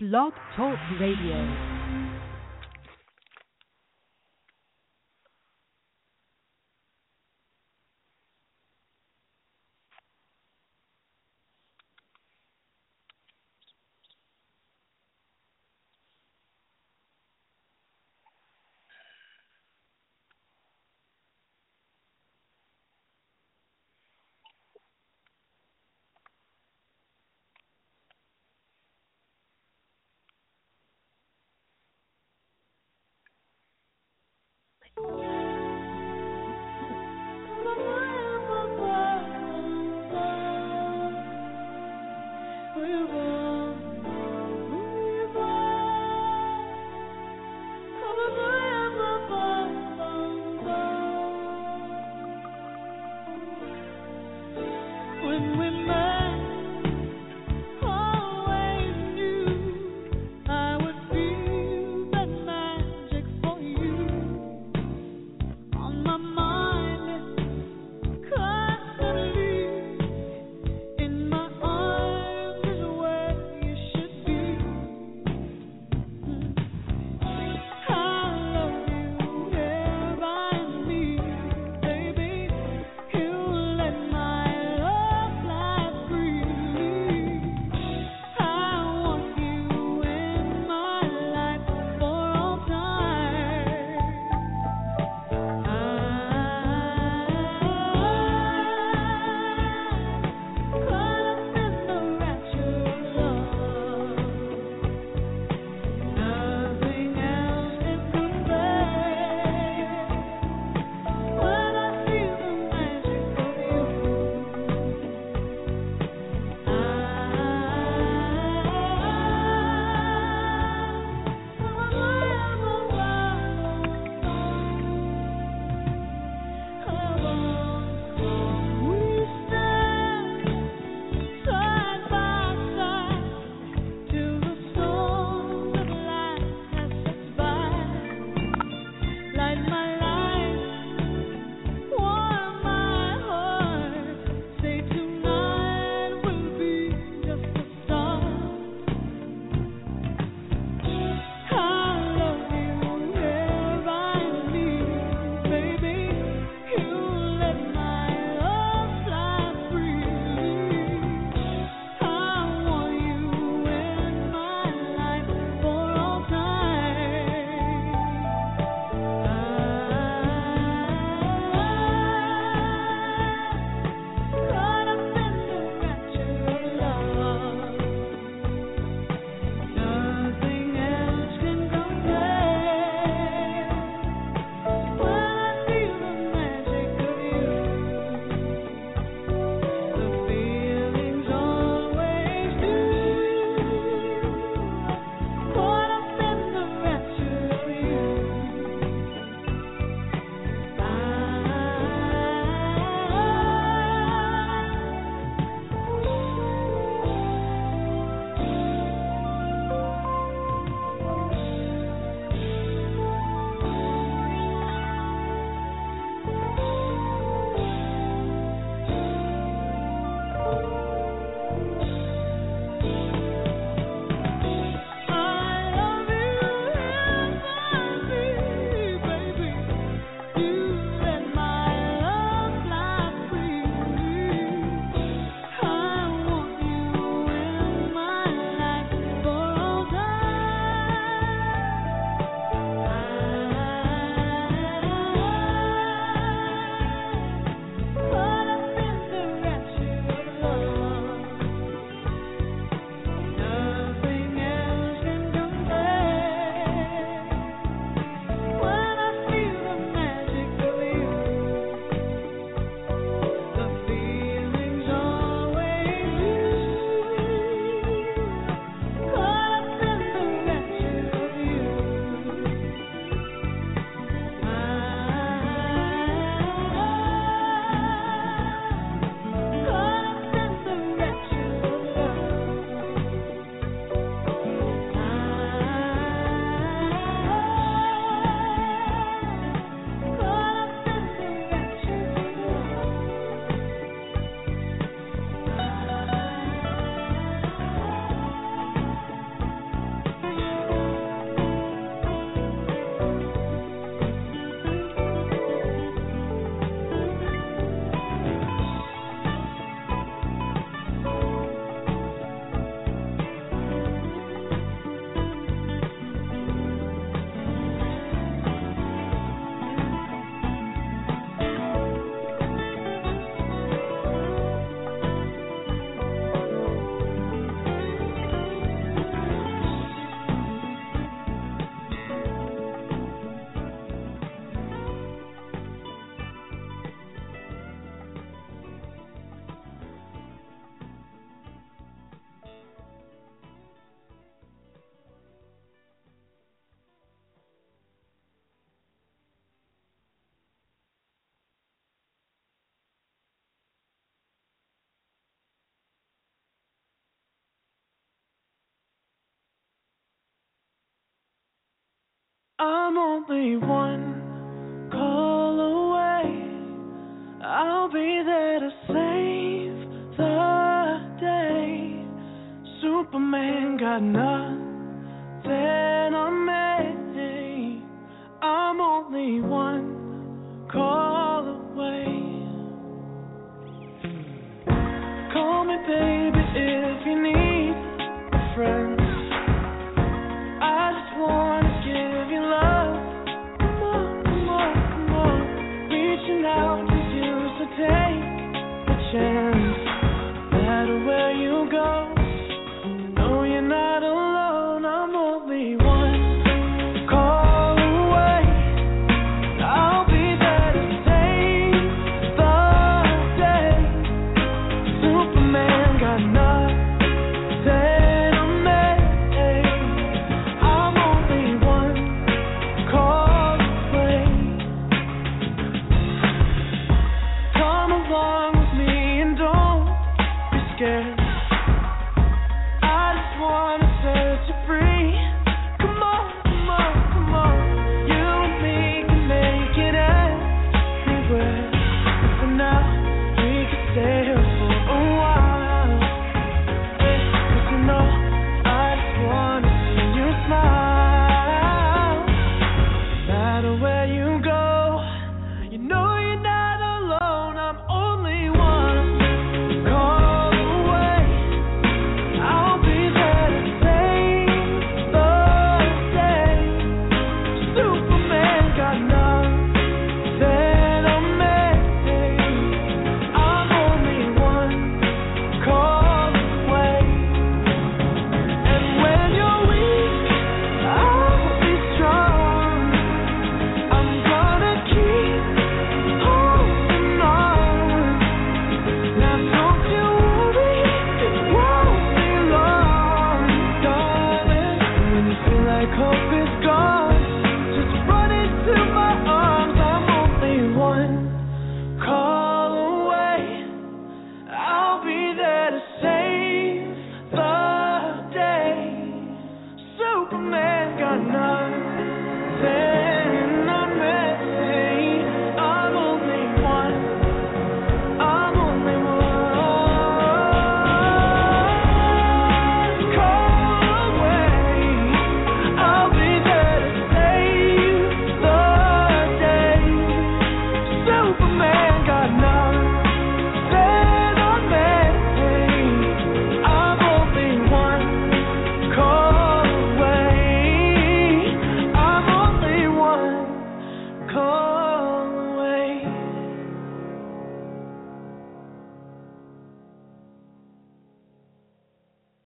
Blog Talk Radio. I'm only one call away. I'll be there to save the day. Superman got nothing on me. I'm only one